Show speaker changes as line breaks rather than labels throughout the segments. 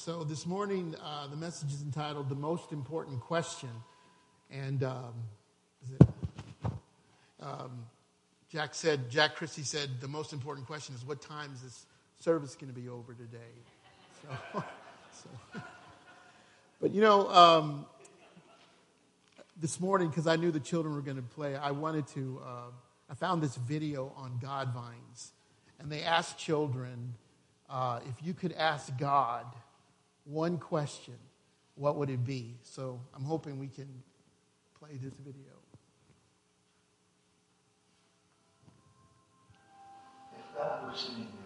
So this morning, uh, the message is entitled "The Most Important Question," and um, it, um, Jack said, Jack Christie said, the most important question is, what time is this service going to be over today? So, so. but you know, um, this morning because I knew the children were going to play, I wanted to. Uh, I found this video on God vines, and they asked children uh, if you could ask God one question, what would it be? So I'm hoping we can play this video.
If sitting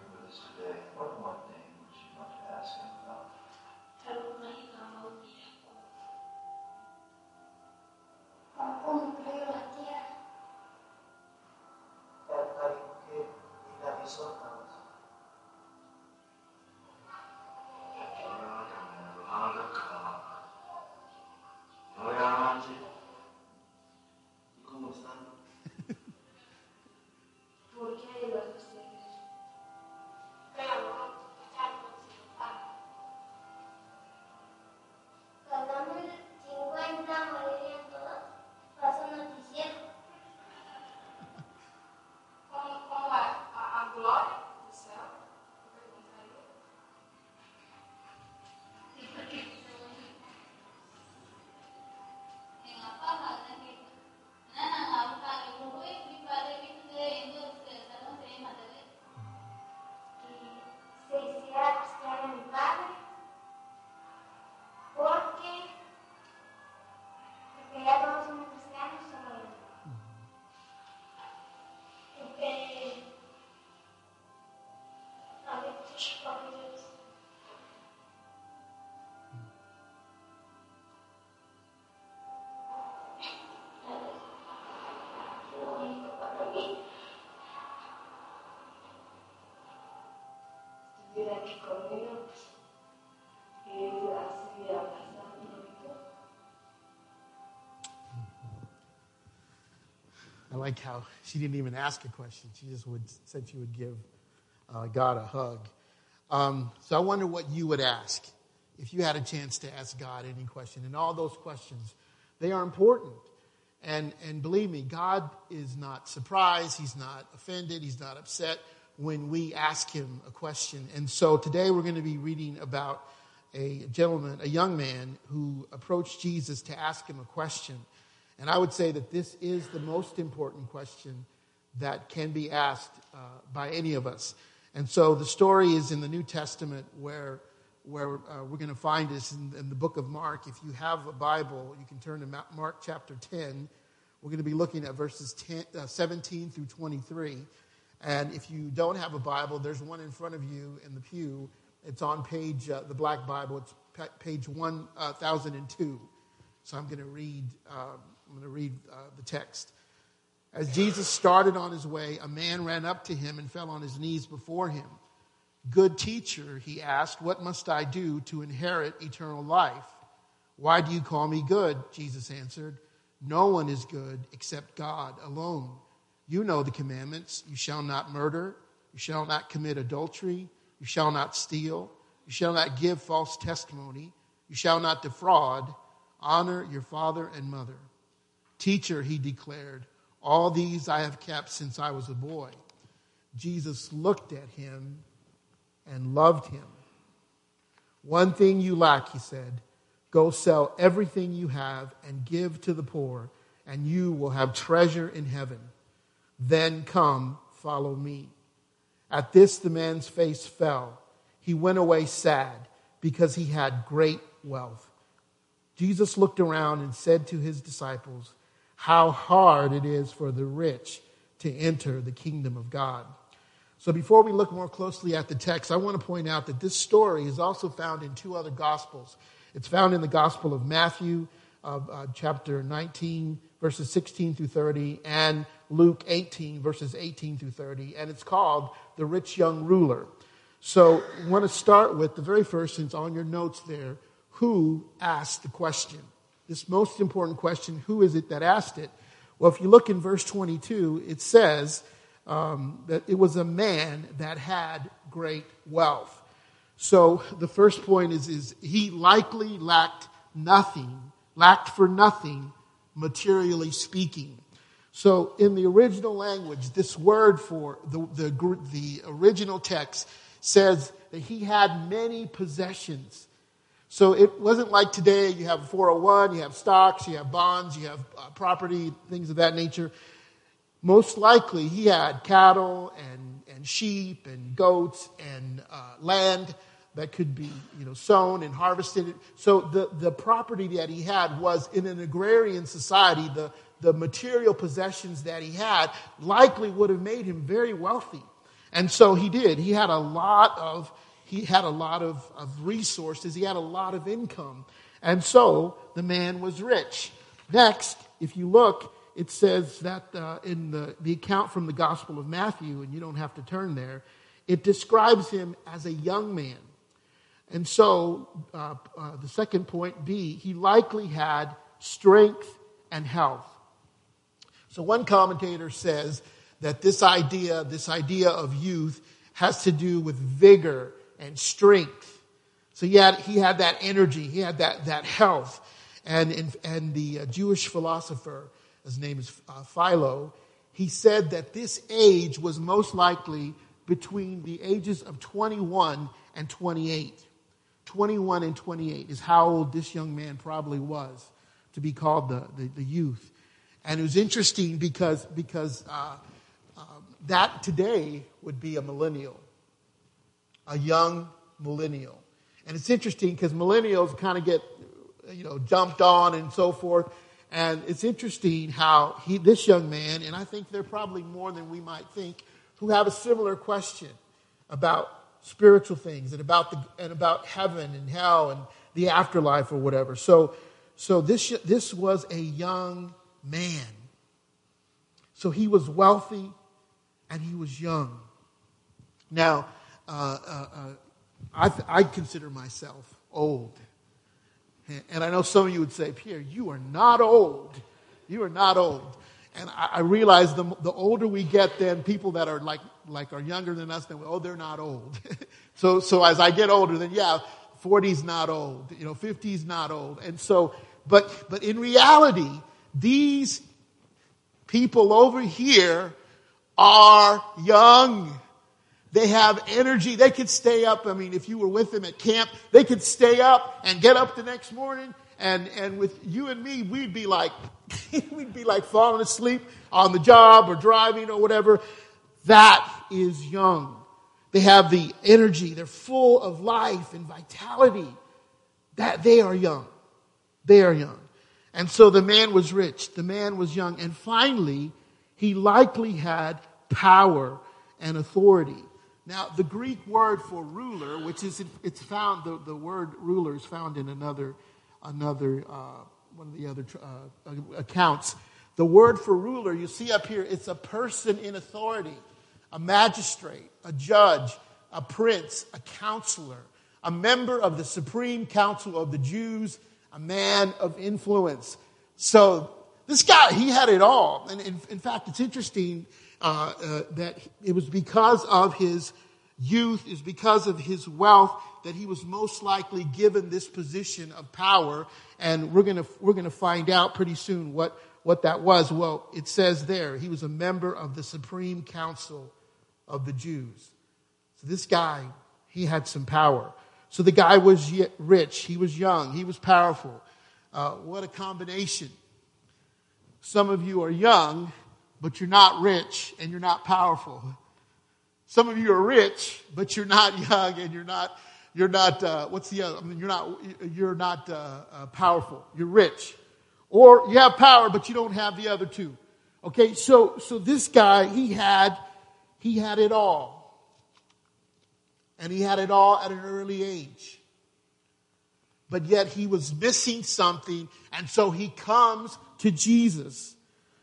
y
así abrazando
I like how she didn't even ask a question. She just would, said she would give uh, God a hug. Um, so I wonder what you would ask if you had a chance to ask God any question. And all those questions, they are important. And, and believe me, God is not surprised. He's not offended. He's not upset when we ask him a question. And so today we're going to be reading about a gentleman, a young man who approached Jesus to ask him a question. And I would say that this is the most important question that can be asked uh, by any of us. And so the story is in the New Testament where, where uh, we're going to find this in, in the book of Mark. If you have a Bible, you can turn to Mark chapter 10. We're going to be looking at verses 10, uh, 17 through 23. And if you don't have a Bible, there's one in front of you in the pew. It's on page, uh, the Black Bible. It's pa- page 1002. So I'm going to read, um, I'm going to read uh, the text. As Jesus started on his way, a man ran up to him and fell on his knees before him. Good teacher, he asked, what must I do to inherit eternal life? Why do you call me good? Jesus answered, No one is good except God alone. You know the commandments. You shall not murder. You shall not commit adultery. You shall not steal. You shall not give false testimony. You shall not defraud. Honor your father and mother. Teacher, he declared, all these I have kept since I was a boy. Jesus looked at him and loved him. One thing you lack, he said. Go sell everything you have and give to the poor, and you will have treasure in heaven. Then come, follow me. At this, the man's face fell. He went away sad because he had great wealth. Jesus looked around and said to his disciples, How hard it is for the rich to enter the kingdom of God. So, before we look more closely at the text, I want to point out that this story is also found in two other gospels. It's found in the Gospel of Matthew, uh, uh, chapter 19, verses 16 through 30, and Luke 18, verses 18 through 30, and it's called The Rich Young Ruler. So, I want to start with the very first, since on your notes there, who asked the question? This most important question, who is it that asked it? Well, if you look in verse 22, it says um, that it was a man that had great wealth. So the first point is, is he likely lacked nothing, lacked for nothing, materially speaking. So in the original language, this word for the, the, the original text says that he had many possessions. So it wasn't like today you have 401, you have stocks, you have bonds, you have uh, property, things of that nature. Most likely he had cattle and, and sheep and goats and uh, land that could be you know, sown and harvested. So the, the property that he had was in an agrarian society, the, the material possessions that he had likely would have made him very wealthy. And so he did. He had a lot of, he had a lot of, of resources. He had a lot of income. And so the man was rich. Next, if you look, it says that uh, in the, the account from the Gospel of Matthew, and you don't have to turn there, it describes him as a young man. And so, uh, uh, the second point, B, he likely had strength and health. So, one commentator says that this idea, this idea of youth, has to do with vigor and strength. So, he had, he had that energy, he had that, that health. And, and, the uh, Jewish philosopher, his name is uh, Philo, he said that this age was most likely between the ages of 21 and 28. 21 and 28 is how old this young man probably was to be called the, the, the youth. And it was interesting because, because uh, uh, that today would be a millennial, a young millennial. And it's interesting because millennials kind of get, you know, jumped on and so forth. And it's interesting how he, this young man, and I think there are probably more than we might think, who have a similar question about spiritual things and about the and about heaven and hell and the afterlife or whatever. So so this this was a young man. So he was wealthy and he was young. Now, uh, uh, uh, I, I consider myself old. And I know some of you would say, Pierre, you are not old. You are not old. And I, I realize the, the older we get, then people that are like, like are younger than us, then, oh, they're not old. so, so as I get older, then yeah, 40's not old, you know, 50's not old. And so, but, but in reality, these people over here are young. They have energy. They could stay up. I mean, if you were with them at camp, they could stay up and get up the next morning. And, and with you and me, we'd be like, we'd be like falling asleep on the job or driving or whatever. That is young. They have the energy. They're full of life and vitality. That they are young. They are young. And so the man was rich. The man was young. And finally, he likely had power and authority. Now, the Greek word for ruler, which is, it's found, the, the word ruler is found in another, another, uh, one of the other uh, accounts. The word for ruler, you see up here, it's a person in authority, a magistrate, a judge, a prince, a counselor, a member of the supreme council of the Jews, a man of influence. So this guy, he had it all. And in, in fact, it's interesting uh, uh, that it was because of his youth, is because of his wealth that he was most likely given this position of power. And we're gonna, we're gonna find out pretty soon what, what that was. Well, it says there, he was a member of the Supreme Council of the Jews. So this guy, he had some power. So the guy was rich, he was young, he was powerful. Uh, what a combination. Some of you are young, but you're not rich and you're not powerful. Some of you are rich, but you're not young and you're not, you're not, uh, what's the other? I mean, you're not, you're not uh, uh, powerful. You're rich. Or you have power, but you don't have the other two. Okay, so, so this guy, he had, he had it all. And he had it all at an early age. But yet he was missing something, and so he comes to Jesus.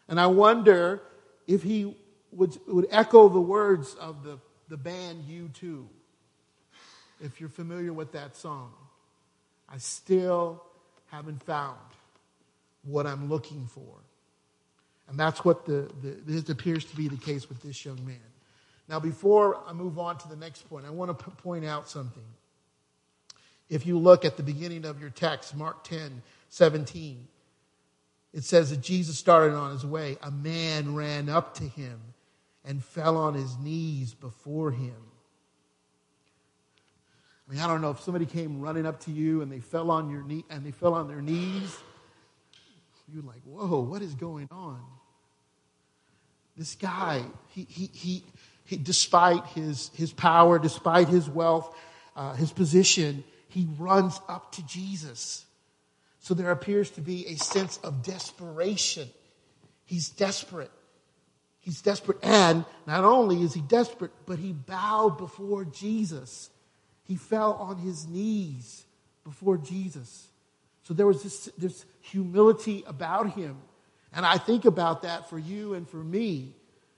And I wonder if he would, would echo the words of the, the band U2. If you're familiar with that song, I still haven't found what I'm looking for. And that's what the, the, this appears to be the case with this young man. Now, before I move on to the next point, I want to p- point out something. If you look at the beginning of your text, Mark 10, 17, it says that Jesus started on his way. A man ran up to him and fell on his knees before him. I mean, I don't know if somebody came running up to you and they fell on your knee and they fell on their knees. You're like, whoa, what is going on? This guy, he, he, he, he despite his, his power, despite his wealth, uh, his position, he runs up to Jesus. So there appears to be a sense of desperation. He's desperate. He's desperate. And not only is he desperate, but he bowed before Jesus. He fell on his knees before Jesus. So there was this, this humility about him. And I think about that for you and for me.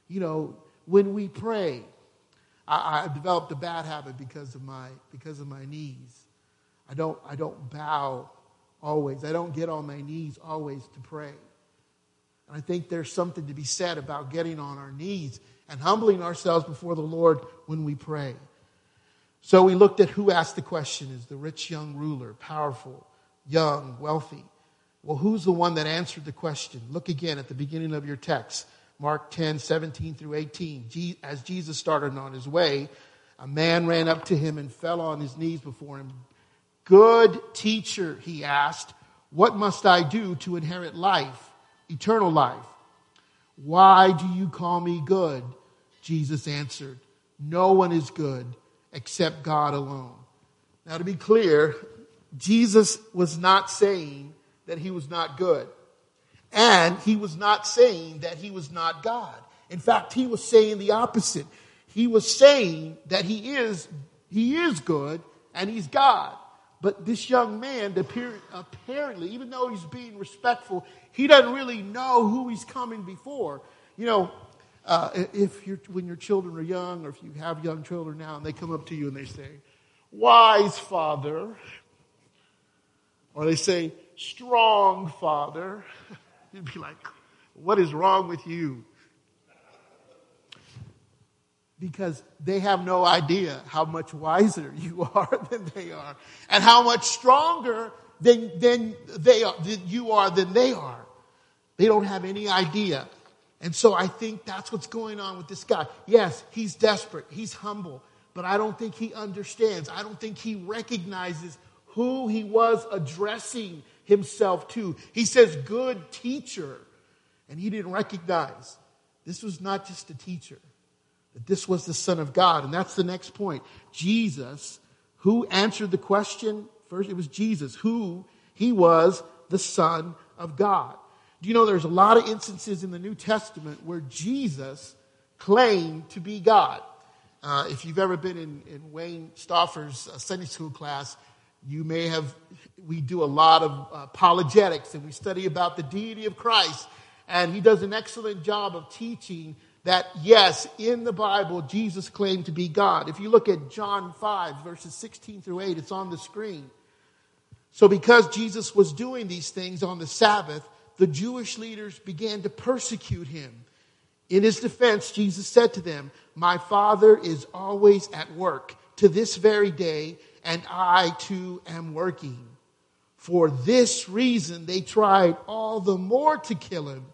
You know, when we pray, I, I developed a bad habit because of my because of my knees. I don't I don't bow always. I don't get on my knees always to pray. And I think there's something to be said about getting on our knees and humbling ourselves before the Lord when we pray. So we looked at who asked the question is the rich young ruler, powerful, young, wealthy. Well, who's the one that answered the question? Look again at the beginning of your text, Mark 10, 17 through 18. As Jesus started on his way, a man ran up to him and fell on his knees before him. Good teacher, he asked, what must I do to inherit life, eternal life? Why do you call me good? Jesus answered, No one is good except God alone. Now, to be clear, Jesus was not saying that he was not good. And he was not saying that he was not God. In fact, he was saying the opposite. He was saying that he is, he is good and he's God. But this young man, apparently, even though he's being respectful, he doesn't really know who he's coming before. You know, uh, if you're, when your children are young, or if you have young children now, and they come up to you and they say, "Wise father," or they say, "Strong father," you'd be like, "What is wrong with you?" because they have no idea how much wiser you are than they are and how much stronger than, than they are, than you are than they are. They don't have any idea. And so I think that's what's going on with this guy. Yes, he's desperate. He's humble, but I don't think he understands. I don't think he recognizes who he was addressing himself to. He says, good teacher. And he didn't recognize this was not just a teacher that this was the Son of God. And that's the next point. Jesus, who answered the question? First, it was Jesus, who he was the Son of God. Do you know there's a lot of instances in the New Testament where Jesus claimed to be God? Uh, if you've ever been in, in Wayne Stauffer's uh, Sunday school class, you may have, we do a lot of uh, apologetics and we study about the deity of Christ. And he does an excellent job of teaching that yes, in the Bible, Jesus claimed to be God. If you look at John 5, verses 16 through 8, it's on the screen. So, because Jesus was doing these things on the Sabbath, the Jewish leaders began to persecute him. In his defense, Jesus said to them, My Father is always at work to this very day, and I too am working. For this reason, they tried all the more to kill him.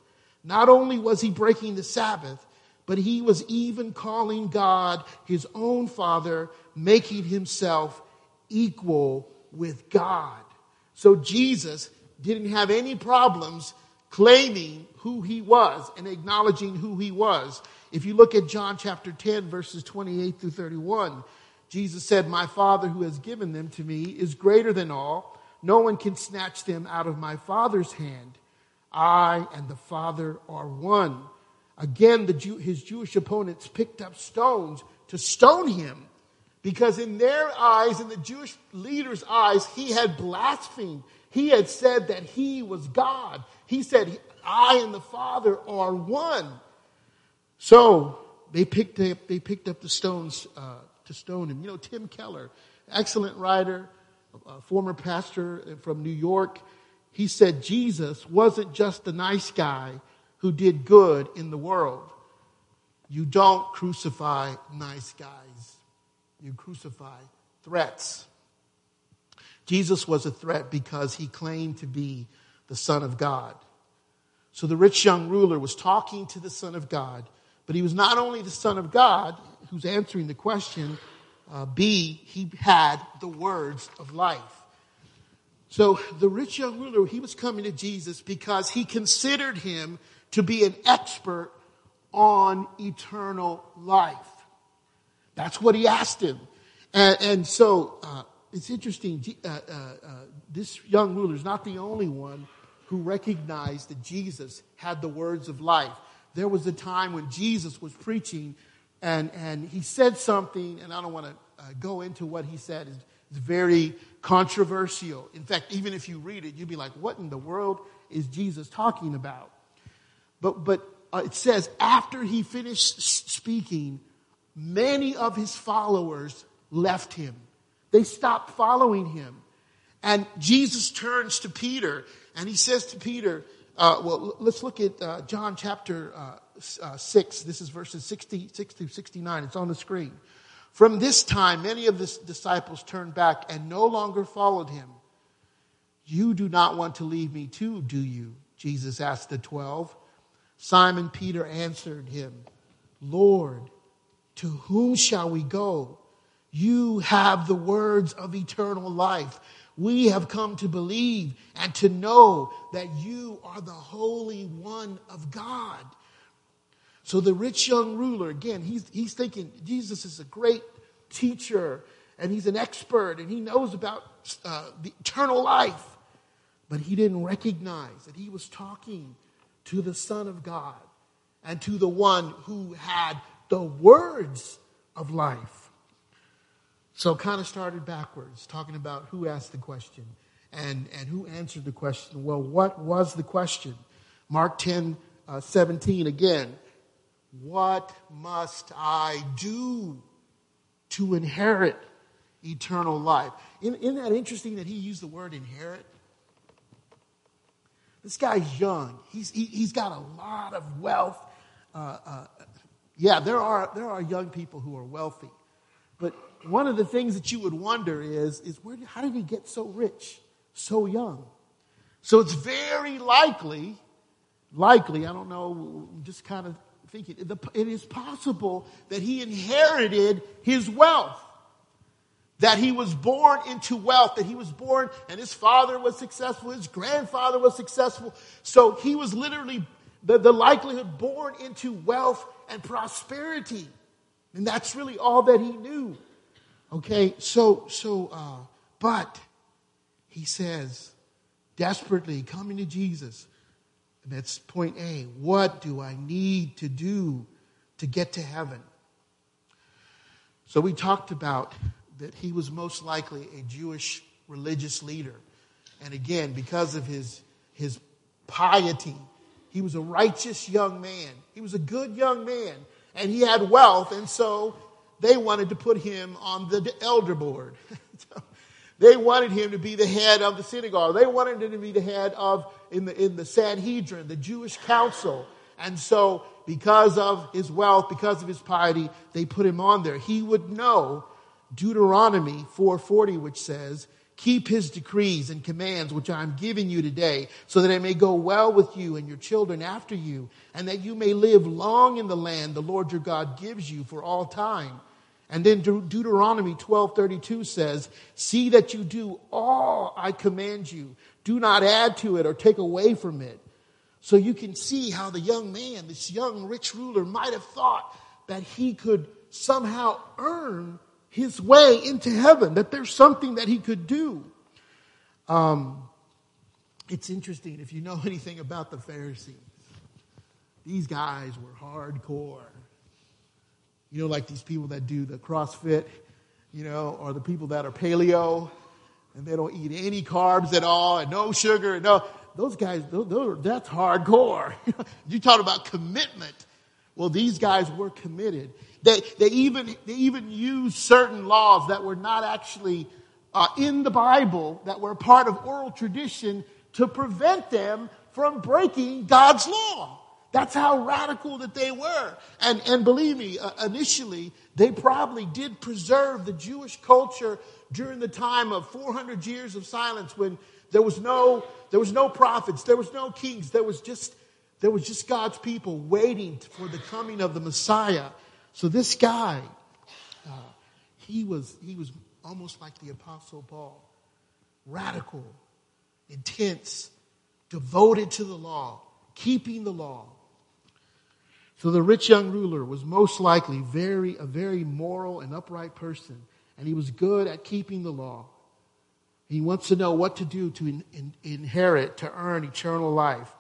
Not only was he breaking the Sabbath, but he was even calling God his own father, making himself equal with God. So Jesus didn't have any problems claiming who he was and acknowledging who he was. If you look at John chapter 10, verses 28 through 31, Jesus said, My Father who has given them to me is greater than all. No one can snatch them out of my Father's hand. I and the Father are one. Again, Jew, his Jewish opponents picked up stones to stone him because in their eyes, in the Jewish leaders' eyes, he had blasphemed. He had said that he was God. He said, I and the Father are one. So they picked up, they picked up the stones uh, to stone him. You know, Tim Keller, excellent writer, former pastor from New York, he said Jesus wasn't just a nice guy who did good in the world. You don't crucify nice guys. You crucify threats. Jesus was a threat because he claimed to be the Son of God. So the rich young ruler was talking to the Son of God, but he was not only the Son of God who's answering the question, uh, B, he had the words of life. So the rich young ruler, he was coming to Jesus because he considered him to be an expert on eternal life. That's what he asked him. And, and so uh, it's interesting. Uh, uh, uh, this young ruler is not the only one who recognized that Jesus had the words of life. There was a time when Jesus was preaching and, and he said something, and I don't want to uh, go into what he said. It's, it's very controversial. In fact, even if you read it, you'd be like, what in the world is Jesus talking about? But, but uh, it says, after he finished speaking, many of his followers left him. They stopped following him. And Jesus turns to Peter and he says to Peter, uh, well, let's look at uh, John chapter uh, uh 6. This is verses 66 through 69. It's on the screen. From this time, many of the disciples turned back and no longer followed him. You do not want to leave me too, do you? Jesus asked the twelve. Simon Peter answered him, Lord, to whom shall we go? You have the words of eternal life. We have come to believe and to know that you are the Holy One of God. So the rich young ruler, again, he's, he's thinking Jesus is a great teacher and he's an expert and he knows about uh, the eternal life. But he didn't recognize that he was talking to the Son of God and to the one who had the words of life. So kind of started backwards, talking about who asked the question and, and who answered the question. Well, what was the question? Mark 10, uh, 17 again. What must I do to inherit eternal life? Isn't, that interesting that he used the word inherit? This guy's young. He's, he, has got a lot of wealth. Uh, uh, yeah, there are, there are young people who are wealthy. But one of the things that you would wonder is, is where, how did he get so rich so young? So it's very likely, likely, I don't know, just kind of thinking, it is possible that he inherited his wealth. That he was born into wealth, that he was born and his father was successful, his grandfather was successful. So he was literally, the, the likelihood, born into wealth and prosperity. And that's really all that he knew. Okay, so, so, uh, but he says, desperately coming to Jesus, and that's point A. What do I need to do to get to heaven? So we talked about that he was most likely a Jewish religious leader. And again, because of his, his piety, he was a righteous young man. He was a good young man. And he had wealth. And so they wanted to put him on the elder board. They wanted him to be the head of the synagogue. They wanted him to be the head of, in the, in the Sanhedrin, the Jewish council. And so, because of his wealth, because of his piety, they put him on there. He would know Deuteronomy 440, which says, Keep his decrees and commands, which I'm giving you today, so that it may go well with you and your children after you, and that you may live long in the land the Lord your God gives you for all time. And then De- Deuteronomy 12:32 says, "See that you do all I command you. Do not add to it or take away from it." So you can see how the young man, this young rich ruler might have thought that he could somehow earn his way into heaven, that there's something that he could do. Um, it's interesting if you know anything about the Pharisees. These guys were hardcore. You know, like these people that do the CrossFit, you know, or the people that are paleo and they don't eat any carbs at all and no sugar and no. Those guys, those, those, that's hardcore. you talk about commitment. Well, these guys were committed. They, they even, they even used certain laws that were not actually uh, in the Bible, that were part of oral tradition to prevent them from breaking God's law. That's how radical that they were. And, and believe me, uh, initially, they probably did preserve the Jewish culture during the time of 400 years of silence when there was no, there was no prophets, there was no kings, there was just, there was just God's people waiting for the coming of the Messiah. So this guy, uh, he was, he was almost like the apostle Paul. Radical, intense, devoted to the law, keeping the law. So the rich young ruler was most likely very, a very moral and upright person, and he was good at keeping the law. He wants to know what to do to in, in, inherit, to earn eternal life.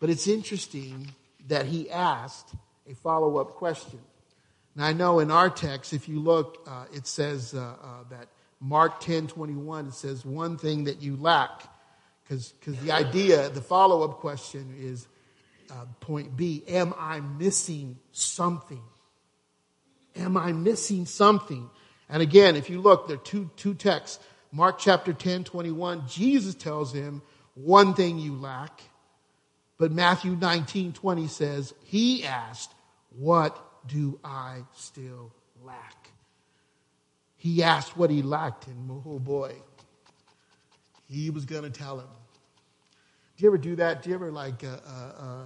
But it's interesting that he asked a follow up question. Now, I know in our text, if you look, uh, it says uh, uh, that Mark 10 21, it says, one thing that you lack. Because the idea, the follow up question is uh, point B Am I missing something? Am I missing something? And again, if you look, there are two, two texts. Mark chapter 10, 21, Jesus tells him, One thing you lack. But Matthew 19, 20 says, He asked, What do I still lack? He asked what he lacked, and oh boy, he was going to tell him. Do you ever do that? Do you ever like, uh, uh, uh,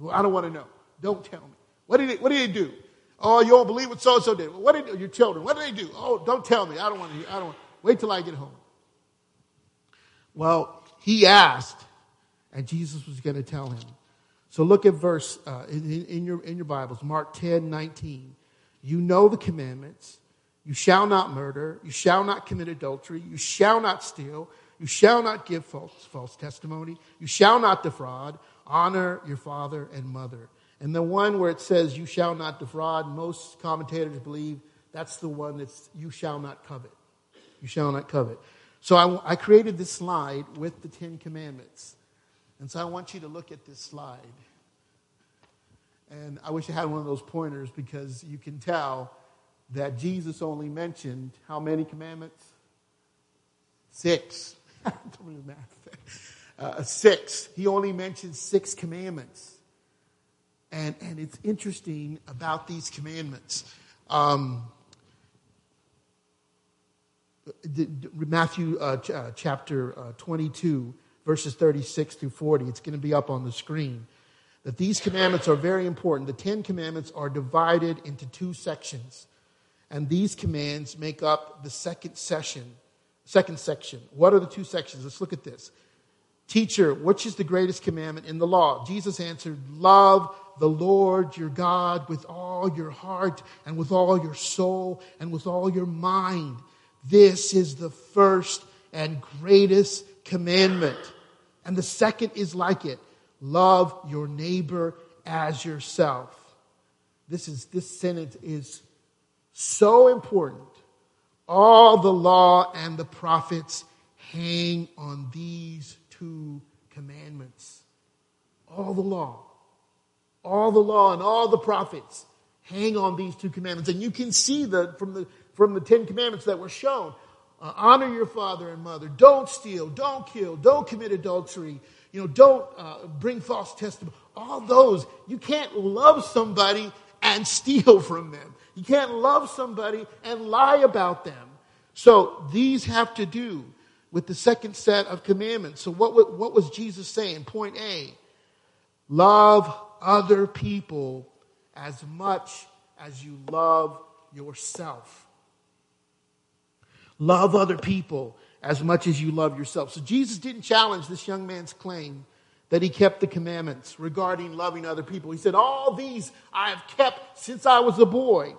well, I don't want to know. Don't tell me. What did, they, what did they do? Oh, you don't believe what so and so did. What did your children? What did they do? Oh, don't tell me. I don't want to. Hear, I don't. Wait till I get home. Well, he asked, and Jesus was going to tell him. So look at verse uh, in, in, your in your Bibles, Mark 10, 19. You know the commandments. You shall not murder. You shall not commit adultery. You shall not steal. You shall not give false, false testimony. You shall not defraud. Honor your father and mother. And the one where it says, You shall not defraud, most commentators believe that's the one that's, You shall not covet. You shall not covet. So I, I created this slide with the Ten Commandments. And so I want you to look at this slide. And I wish I had one of those pointers because you can tell that Jesus only mentioned how many commandments? Six. Uh, six. He only mentions six commandments. And, and it's interesting about these commandments. Um, Matthew uh, ch- uh, chapter uh, 22, verses 36 through 40. It's going to be up on the screen. That these commandments are very important. The Ten Commandments are divided into two sections. And these commands make up the second session Second section. What are the two sections? Let's look at this. Teacher, which is the greatest commandment in the law? Jesus answered, Love the Lord your God with all your heart and with all your soul and with all your mind. This is the first and greatest commandment. And the second is like it. Love your neighbor as yourself. This is, this sentence is so important all the law and the prophets hang on these two commandments. All the law, all the law and all the prophets hang on these two commandments. And you can see that from the, from the Ten Commandments that were shown. Uh, honor your father and mother. Don't steal. Don't kill. Don't commit adultery. You know, don't uh, bring false testimony. All those. You can't love somebody and steal from them. You can't love somebody and lie about them. So these have to do with the second set of commandments. So what, what was Jesus saying? Point A love other people as much as you love yourself. Love other people as much as you love yourself. So Jesus didn't challenge this young man's claim that he kept the commandments regarding loving other people. He said, All these I have kept since I was a boy.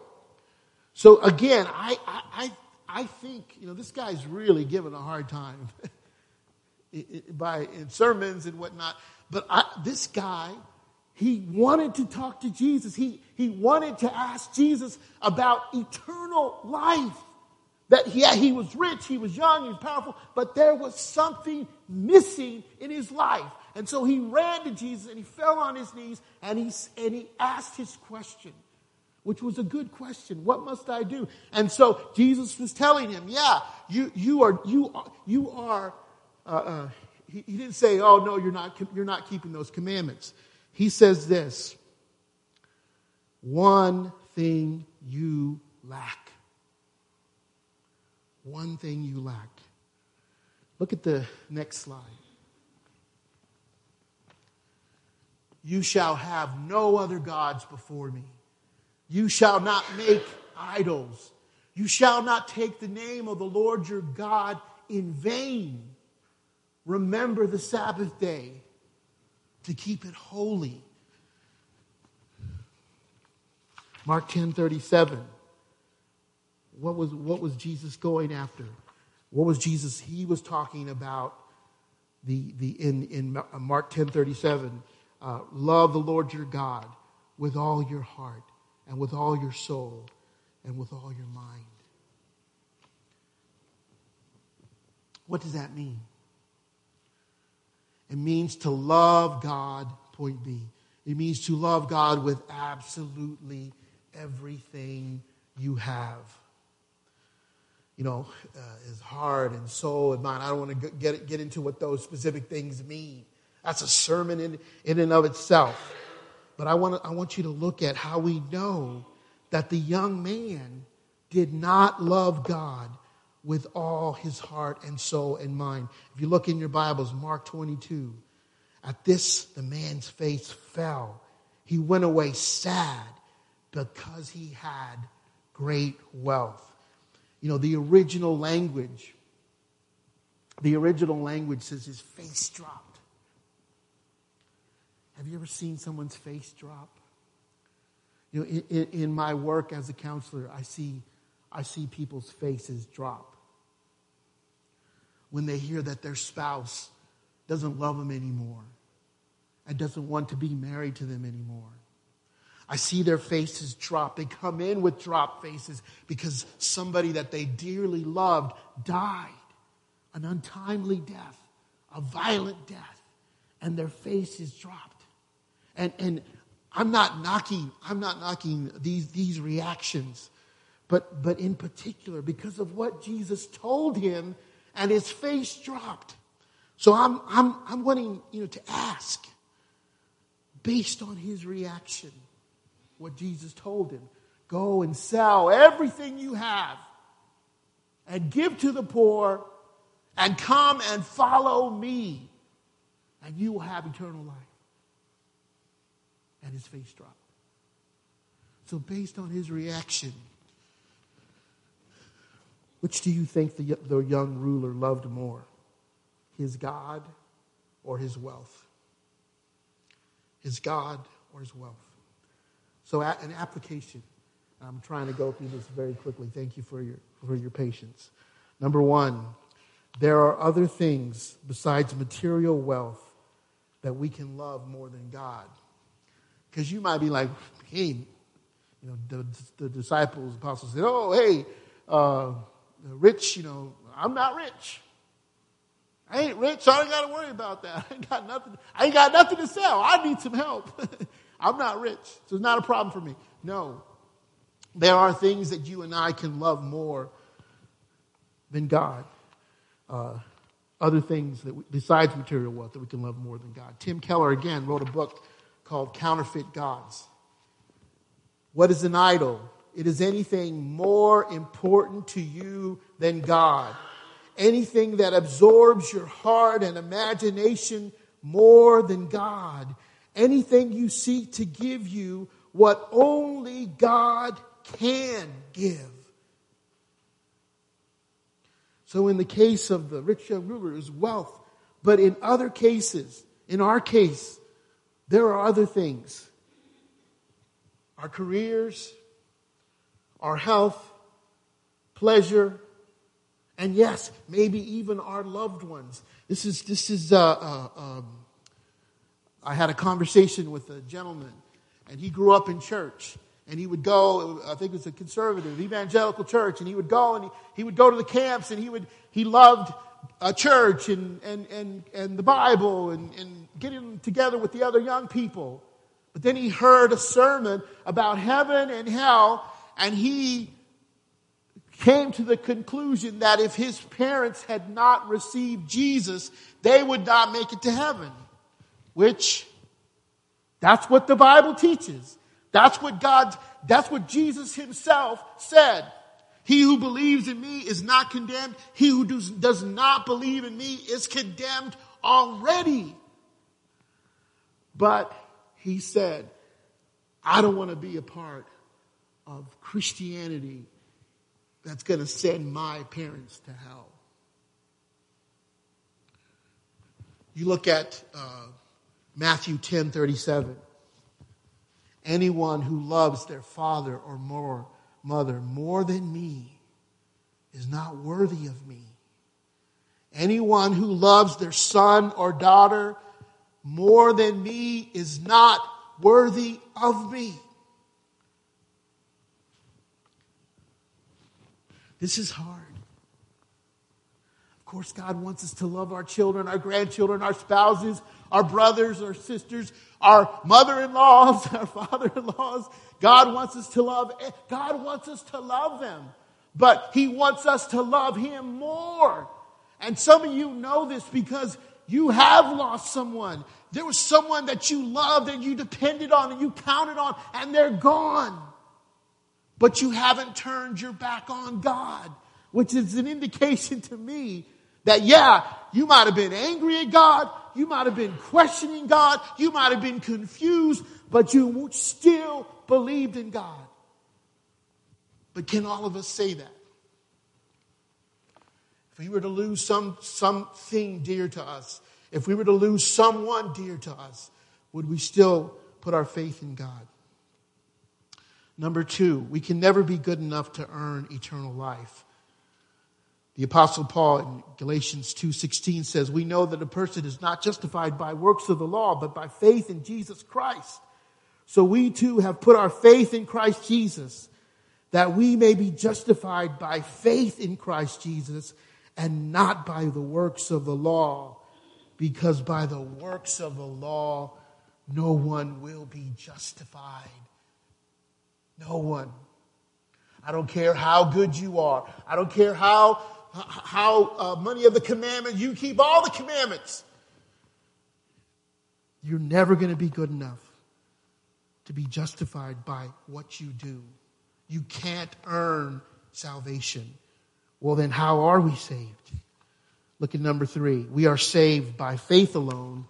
So again, I, I, I, think, you know, this guy's really given a hard time by in sermons and whatnot. But I, this guy, he wanted to talk to Jesus. He, he wanted to ask Jesus about eternal life. That yeah, he was rich, he was young, he was powerful, but there was something missing in his life. And so he ran to Jesus and he fell on his knees and he, and he asked his question which was a good question. What must I do? And so Jesus was telling him, yeah, you, you are, you are, you are, uh, uh, he, he, didn't say, oh, no, you're not, you're not keeping those commandments. He says this one thing you lack. One thing you lack. Look at the next slide. You shall have no other gods before me. You shall not make idols. You shall not take the name of the Lord your God in vain. Remember the Sabbath day to keep it holy. Mark 10 37. What was, what was Jesus going after? What was Jesus? He was talking about the, the in, in Mark 10 37. Uh, love the Lord your God with all your heart and with all your soul and with all your mind. What does that mean? It means to love God, point B. It means to love God with absolutely everything you have. You know, uh, his heart and soul and mind. I don't want to get, get into what those specific things mean. That's a sermon in, in and of itself. But I want, to, I want you to look at how we know that the young man did not love God with all his heart and soul and mind. If you look in your Bibles, Mark 22, at this, the man's face fell. He went away sad because he had great wealth. You know, the original language, the original language says his face dropped. Have you ever seen someone's face drop? You know, in, in, my work as a counselor, I see, I see people's faces drop when they hear that their spouse doesn't love them anymore and doesn't want to be married to them anymore. I see their faces drop. They come in with drop faces because somebody that they dearly loved died an untimely death, a violent death, and their faces dropped. And, and I'm not knocking, I'm not knocking these, these reactions, but, but in particular because of what Jesus told him and his face dropped. So I'm, I'm, I'm wanting you know, to ask, based on his reaction, what Jesus told him go and sell everything you have and give to the poor and come and follow me, and you will have eternal life. And his face dropped. So, based on his reaction, which do you think the, the young ruler loved more? His God or his wealth? His God or his wealth? So, an application. I'm trying to go through this very quickly. Thank you for your, for your patience. Number one, there are other things besides material wealth that we can love more than God. Because you might be like, hey, you know, the, the disciples, apostles said, oh, hey, uh, rich, you know, I'm not rich. I ain't rich, so I ain't got to worry about that. I ain't got nothing. I ain't got nothing to sell. I need some help. I'm not rich, so it's not a problem for me. No, there are things that you and I can love more than God. Uh, other things that we, besides material wealth that we can love more than God. Tim Keller again wrote a book called Counterfeit Gods. What is an idol? it is anything more important to you than God. Anything that absorbs your heart and imagination more than God. Anything you seek to give you what only God can give. So, in the case of the rich young ruler, is wealth. But in other cases, in our case, there are other things. Our careers, our health, pleasure, and yes, maybe even our loved ones. This is, this is, uh, uh, um, I had a conversation with a gentleman, and he grew up in church. And he would go, I think it was a conservative, evangelical church, and he would go and he, he would go to the camps and he would, he loved a church and, and, and, and the Bible and, and getting together with the other young people. But then he heard a sermon about heaven and hell and he came to the conclusion that if his parents had not received Jesus, they would not make it to heaven, which That's what the Bible teaches. That's what God, that's what Jesus himself said. He who believes in me is not condemned. He who does, does not believe in me is condemned already. But he said, I don't want to be a part of Christianity that's going to send my parents to hell. You look at uh, Matthew 10 37. Anyone who loves their father or more, mother more than me is not worthy of me. Anyone who loves their son or daughter more than me is not worthy of me. This is hard. Of course, God wants us to love our children, our grandchildren, our spouses, our brothers, our sisters, our mother in laws, our father in laws. God wants us to love, eh, God wants us to love them, but He wants us to love Him more. And some of you know this because you have lost someone. There was someone that you loved and you depended on and you counted on, and they're gone. But you haven't turned your back on God, which is an indication to me that, yeah, you might have been angry at God, you might have been questioning God, you might have been confused, but you still believed in God. But can all of us say that? If we were to lose some, something dear to us, if we were to lose someone dear to us, would we still put our faith in God? Number two, we can never be good enough to earn eternal life. The apostle Paul in Galatians 2:16 says, "We know that a person is not justified by works of the law, but by faith in Jesus Christ. So we too have put our faith in Christ Jesus, that we may be justified by faith in Christ Jesus and not by the works of the law, because by the works of the law no one will be justified." No one. I don't care how good you are. I don't care how, how uh, many of the commandments you keep, all the commandments. You're never going to be good enough to be justified by what you do. You can't earn salvation. Well, then, how are we saved? Look at number three. We are saved by faith alone,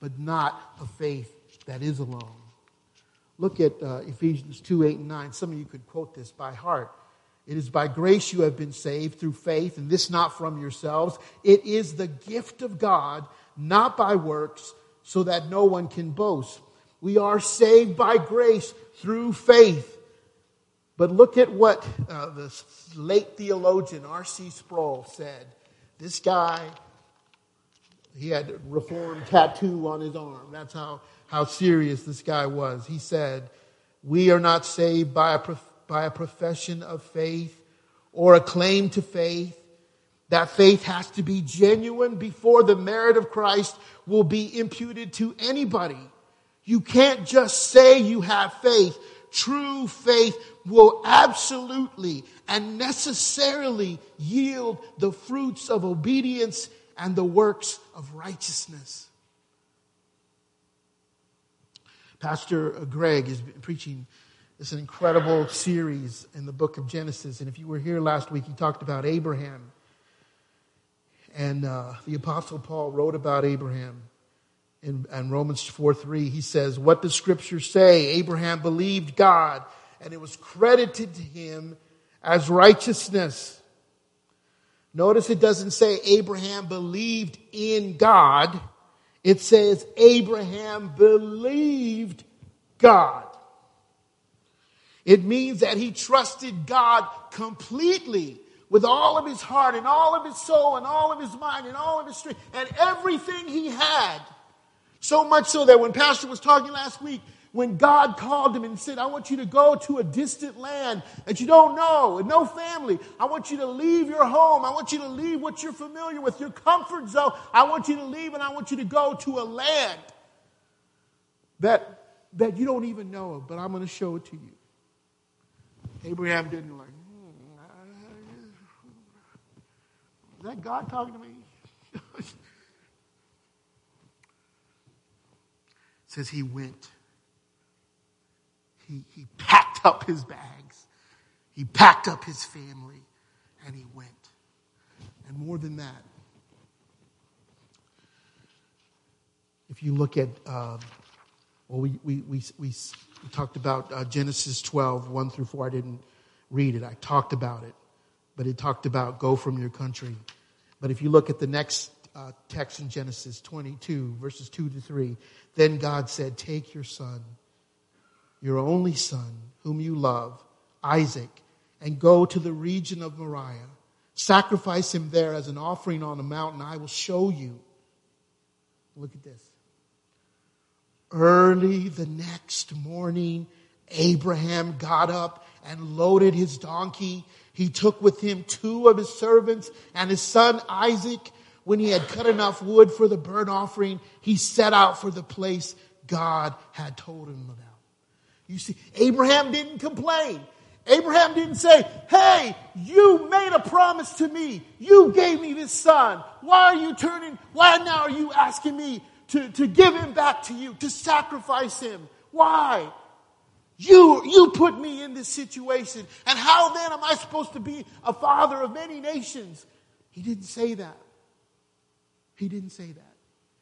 but not a faith that is alone. Look at uh, Ephesians 2 8 and 9. Some of you could quote this by heart. It is by grace you have been saved through faith, and this not from yourselves. It is the gift of God, not by works, so that no one can boast. We are saved by grace through faith. But look at what uh, the late theologian R.C. Sproul said. This guy, he had a reformed tattoo on his arm. That's how how serious this guy was. He said, We are not saved by a, prof- by a profession of faith or a claim to faith. That faith has to be genuine before the merit of Christ will be imputed to anybody. You can't just say you have faith. True faith will absolutely and necessarily yield the fruits of obedience and the works of righteousness. Pastor Greg is preaching this incredible series in the book of Genesis. And if you were here last week, he talked about Abraham. And uh, the Apostle Paul wrote about Abraham in, in Romans 4 3. He says, What does Scripture say? Abraham believed God, and it was credited to him as righteousness. Notice it doesn't say Abraham believed in God it says Abraham believed God. It means that he trusted God completely with all of his heart and all of his soul and all of his mind and all of his strength and everything he had. So much so that when Pastor was talking last week, when God called him and said, I want you to go to a distant land that you don't know, and no family. I want you to leave your home. I want you to leave what you're familiar with, your comfort zone. I want you to leave and I want you to go to a land that, that you don't even know of, but I'm going to show it to you. Abraham didn't like, hmm, is that God talking to me? says he went he, he packed up his bags, he packed up his family, and he went. And more than that, if you look at, uh, well, we, we, we, we, talked about uh, Genesis 12, 1 through 4. I didn't read it, I talked about it. But it talked about go from your country. But if you look at the next uh, text in Genesis 22, verses 2 to 3, then God said, Take your son, your only son, whom you love, Isaac, and go to the region of Moriah. Sacrifice him there as an offering on a mountain. I will show you. Look at this. Early the next morning, Abraham got up and loaded his donkey. He took with him two of his servants and his son Isaac. When he had cut enough wood for the burnt offering, he set out for the place God had told him about. You see, Abraham didn't complain. Abraham didn't say, Hey, you made a promise to me. You gave me this son. Why are you turning? Why now are you asking me to, to give him back to you, to sacrifice him? Why? You, you put me in this situation. And how then am I supposed to be a father of many nations? He didn't say that. He didn't say that.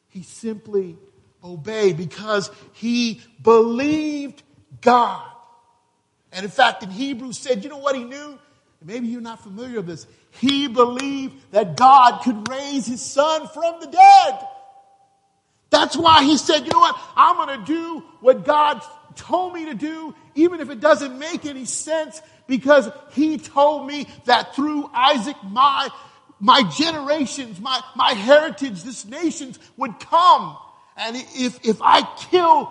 He simply obeyed because he believed God. And in fact, in Hebrews said, you know what he knew? Maybe you're not familiar with this. He believed that God could raise his son from the dead. That's why he said, you know what? I'm going to do what God told me to do, even if it doesn't make any sense, because he told me that through Isaac, my, my generations, my, my heritage, this nations would come. And if, if I kill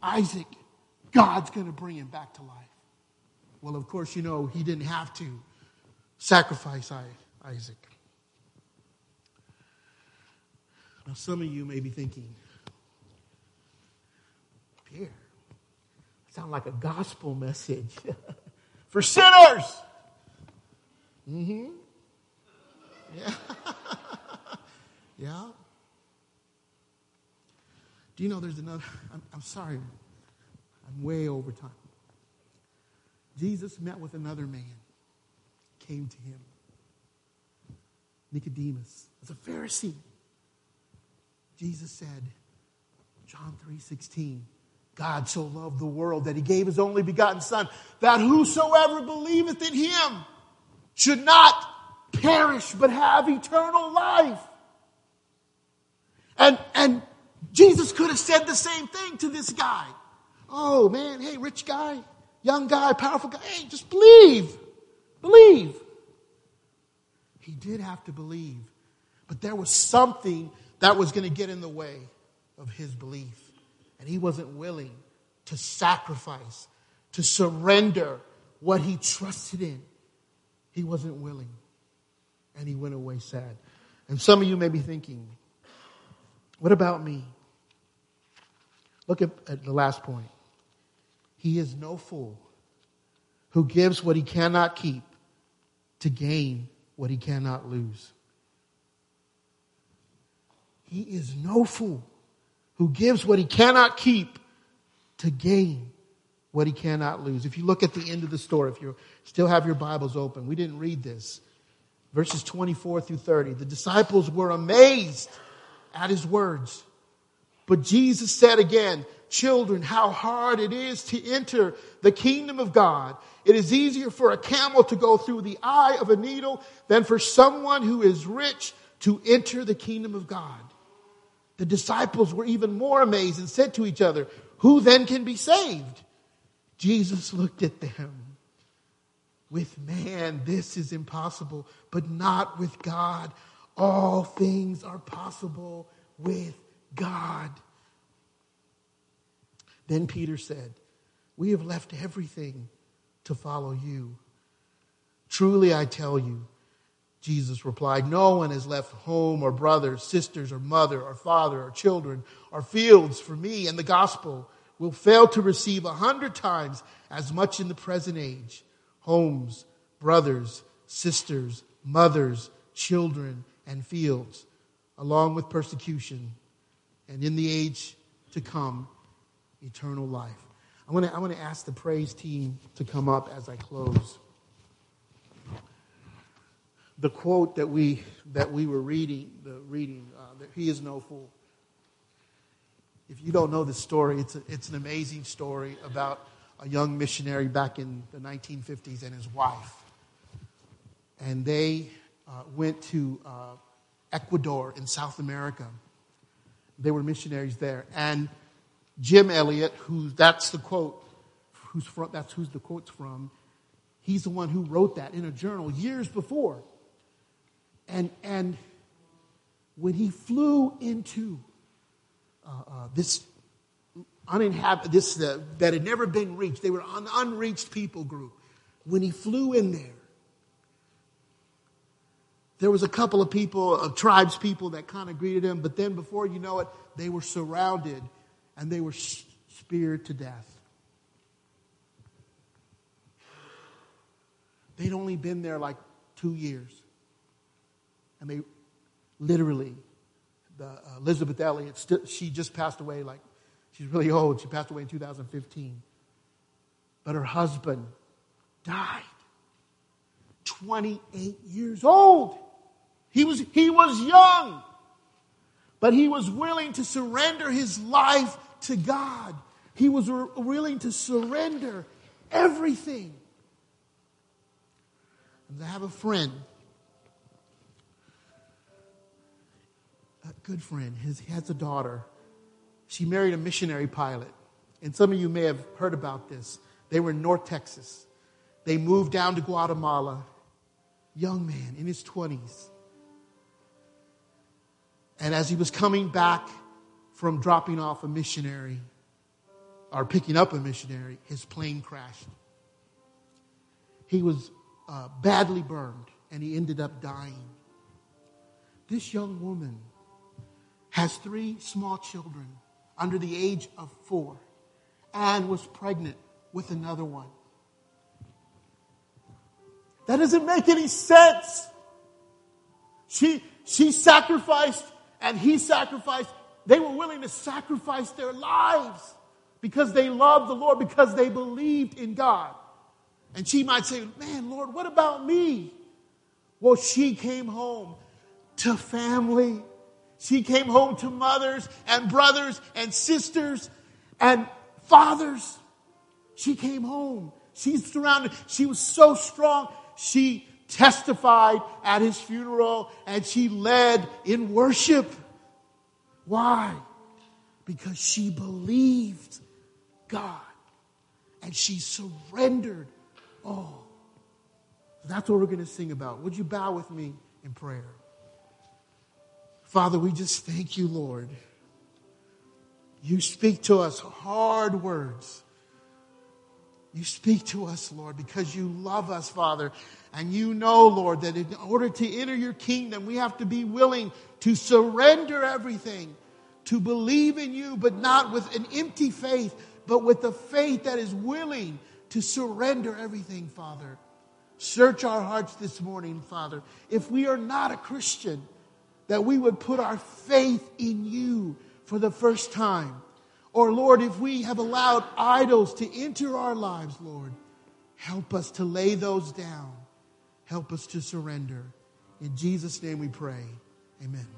Isaac, God's going to bring him back to life. Well, of course, you know, he didn't have to sacrifice Isaac. Now, some of you may be thinking, Pierre, sound like a gospel message for sinners. Mm-hmm. Yeah. yeah. Do you know there's another? I'm, I'm sorry, I'm way over time. Jesus met with another man, came to him. Nicodemus was a Pharisee. Jesus said, John 3:16, God so loved the world that he gave his only begotten Son, that whosoever believeth in him should not perish but have eternal life. And, and Jesus could have said the same thing to this guy. Oh man, hey, rich guy, young guy, powerful guy, hey, just believe. Believe. He did have to believe, but there was something that was going to get in the way of his belief. And he wasn't willing to sacrifice, to surrender what he trusted in. He wasn't willing. And he went away sad. And some of you may be thinking, what about me? Look at, at the last point. He is no fool who gives what he cannot keep to gain what he cannot lose. He is no fool who gives what he cannot keep to gain what he cannot lose. If you look at the end of the story, if you still have your Bibles open, we didn't read this. Verses 24 through 30. The disciples were amazed at his words. But Jesus said again, Children, how hard it is to enter the kingdom of God. It is easier for a camel to go through the eye of a needle than for someone who is rich to enter the kingdom of God. The disciples were even more amazed and said to each other, Who then can be saved? Jesus looked at them. With man, this is impossible, but not with God. All things are possible with God. Then Peter said, We have left everything to follow you. Truly, I tell you, Jesus replied, No one has left home or brothers, sisters, or mother, or father, or children, or fields for me and the gospel will fail to receive a hundred times as much in the present age homes, brothers, sisters, mothers, children, and fields, along with persecution, and in the age to come, eternal life. I want to ask the praise team to come up as I close. The quote that we that we were reading, the reading, uh, that he is no fool. If you don't know the story, it's a, it's an amazing story about a young missionary back in the 1950s and his wife, and they uh, went to uh, Ecuador in South America. They were missionaries there, and Jim Elliot, who that's the quote, who's from, that's who's the quote's from. He's the one who wrote that in a journal years before. And and when he flew into uh, uh, this uninhabited, this uh, that had never been reached, they were an unreached people group. When he flew in there, there was a couple of people, of tribes people that kind of greeted him, but then before you know it, they were surrounded and they were speared to death. They'd only been there like two years. And they literally, the, uh, Elisabeth Elliot, st- she just passed away like, she's really old. She passed away in 2015. But her husband died. 28 years old. He was, he was young, but he was willing to surrender his life to God. He was willing to surrender everything. And I have a friend, good friend. He has a daughter. She married a missionary pilot. And some of you may have heard about this. They were in North Texas. They moved down to Guatemala. Young man in his 20s. And as he was coming back from dropping off a missionary or picking up a missionary, his plane crashed. He was uh, badly burned and he ended up dying. This young woman has three small children under the age of four and was pregnant with another one. That doesn't make any sense. She, she sacrificed and he sacrificed. They were willing to sacrifice their lives because they loved the Lord, because they believed in God. And she might say, Man, Lord, what about me? Well, she came home to family. She came home to mothers and brothers and sisters and fathers. She came home. She's surrounded. She was so strong. She testified at his funeral and she led in worship. Why? Because she believed God and she surrendered all. That's what we're going to sing about. Would you bow with me in prayer? Father, we just thank you, Lord. You speak to us hard words. You speak to us, Lord, because you love us, Father. And you know, Lord, that in order to enter your kingdom, we have to be willing to surrender everything, to believe in you, but not with an empty faith, but with a faith that is willing to surrender everything, Father. Search our hearts this morning, Father. If we are not a Christian, that we would put our faith in you for the first time. Or, Lord, if we have allowed idols to enter our lives, Lord, help us to lay those down. Help us to surrender. In Jesus' name we pray. Amen.